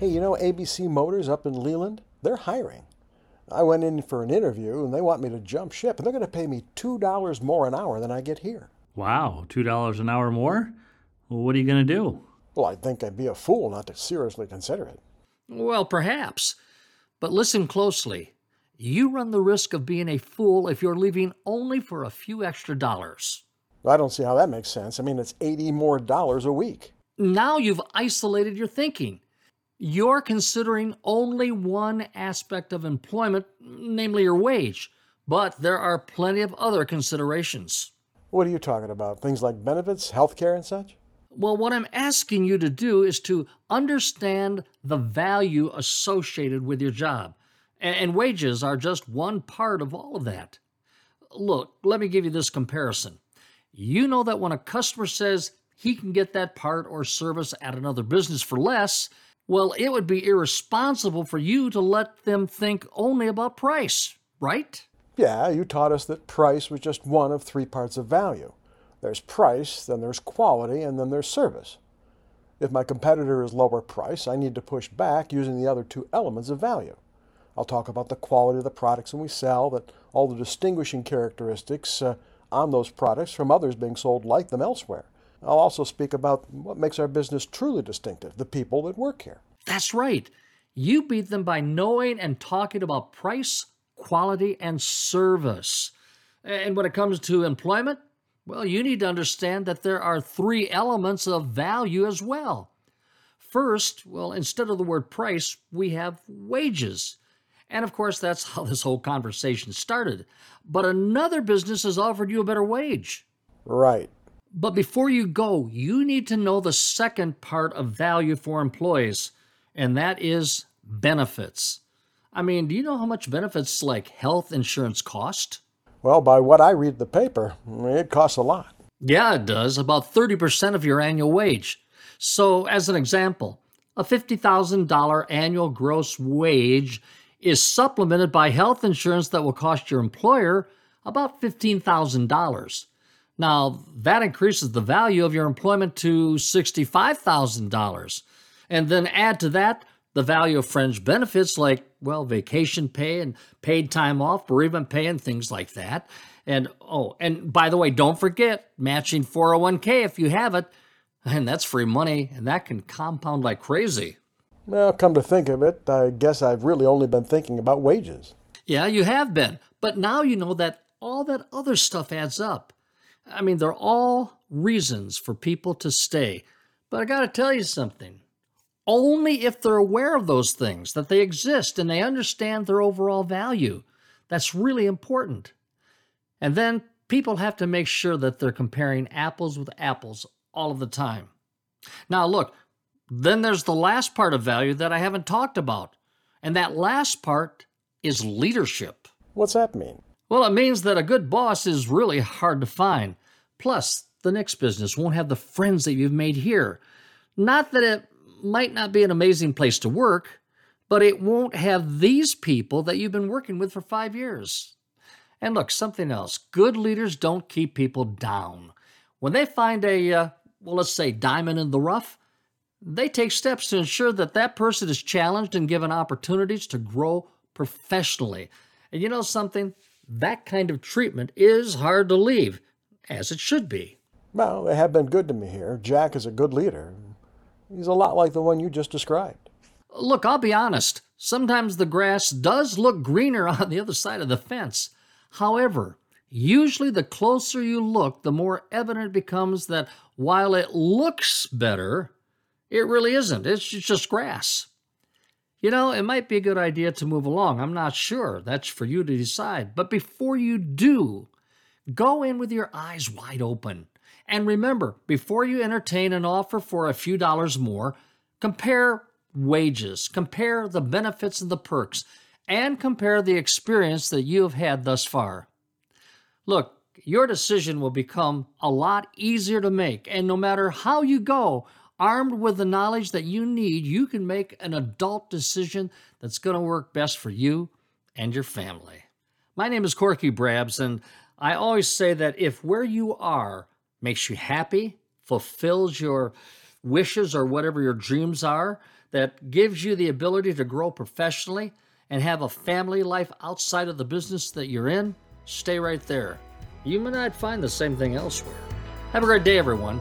Hey, you know ABC Motors up in Leland? They're hiring. I went in for an interview and they want me to jump ship, and they're going to pay me $2 more an hour than I get here. Wow, $2 an hour more? Well, what are you going to do? Well, I'd think I'd be a fool not to seriously consider it. Well, perhaps. But listen closely. You run the risk of being a fool if you're leaving only for a few extra dollars. I don't see how that makes sense. I mean, it's 80 more dollars a week. Now you've isolated your thinking. You're considering only one aspect of employment, namely your wage, but there are plenty of other considerations. What are you talking about? Things like benefits, health care, and such? Well, what I'm asking you to do is to understand the value associated with your job. And wages are just one part of all of that. Look, let me give you this comparison. You know that when a customer says he can get that part or service at another business for less, well, it would be irresponsible for you to let them think only about price, right? Yeah, you taught us that price was just one of three parts of value. There's price, then there's quality, and then there's service. If my competitor is lower price, I need to push back using the other two elements of value. I'll talk about the quality of the products when we sell, that all the distinguishing characteristics uh, on those products from others being sold like them elsewhere. I'll also speak about what makes our business truly distinctive, the people that work here. That's right. You beat them by knowing and talking about price, quality, and service. And when it comes to employment, well, you need to understand that there are three elements of value as well. First, well, instead of the word price, we have wages. And of course, that's how this whole conversation started. But another business has offered you a better wage. Right. But before you go, you need to know the second part of value for employees, and that is benefits. I mean, do you know how much benefits like health insurance cost? Well, by what I read the paper, it costs a lot. Yeah, it does. About 30% of your annual wage. So, as an example, a $50,000 annual gross wage is supplemented by health insurance that will cost your employer about $15,000. Now, that increases the value of your employment to $65,000. And then add to that the value of fringe benefits like, well, vacation pay and paid time off, bereavement pay, and things like that. And oh, and by the way, don't forget matching 401k if you have it. And that's free money, and that can compound like crazy. Well, come to think of it, I guess I've really only been thinking about wages. Yeah, you have been. But now you know that all that other stuff adds up. I mean, they're all reasons for people to stay. But I got to tell you something only if they're aware of those things, that they exist and they understand their overall value. That's really important. And then people have to make sure that they're comparing apples with apples all of the time. Now, look, then there's the last part of value that I haven't talked about. And that last part is leadership. What's that mean? Well, it means that a good boss is really hard to find. Plus, the next business won't have the friends that you've made here. Not that it might not be an amazing place to work, but it won't have these people that you've been working with for five years. And look, something else good leaders don't keep people down. When they find a, uh, well, let's say, diamond in the rough, they take steps to ensure that that person is challenged and given opportunities to grow professionally. And you know something? That kind of treatment is hard to leave, as it should be. Well, they have been good to me here. Jack is a good leader. He's a lot like the one you just described. Look, I'll be honest. Sometimes the grass does look greener on the other side of the fence. However, usually the closer you look, the more evident it becomes that while it looks better, it really isn't. It's just grass. You know, it might be a good idea to move along. I'm not sure. That's for you to decide. But before you do, go in with your eyes wide open. And remember, before you entertain an offer for a few dollars more, compare wages, compare the benefits and the perks, and compare the experience that you have had thus far. Look, your decision will become a lot easier to make, and no matter how you go, armed with the knowledge that you need, you can make an adult decision that's going to work best for you and your family. My name is Corky Brabbs, and I always say that if where you are makes you happy, fulfills your wishes or whatever your dreams are that gives you the ability to grow professionally and have a family life outside of the business that you're in, stay right there. You may not find the same thing elsewhere. Have a great day, everyone.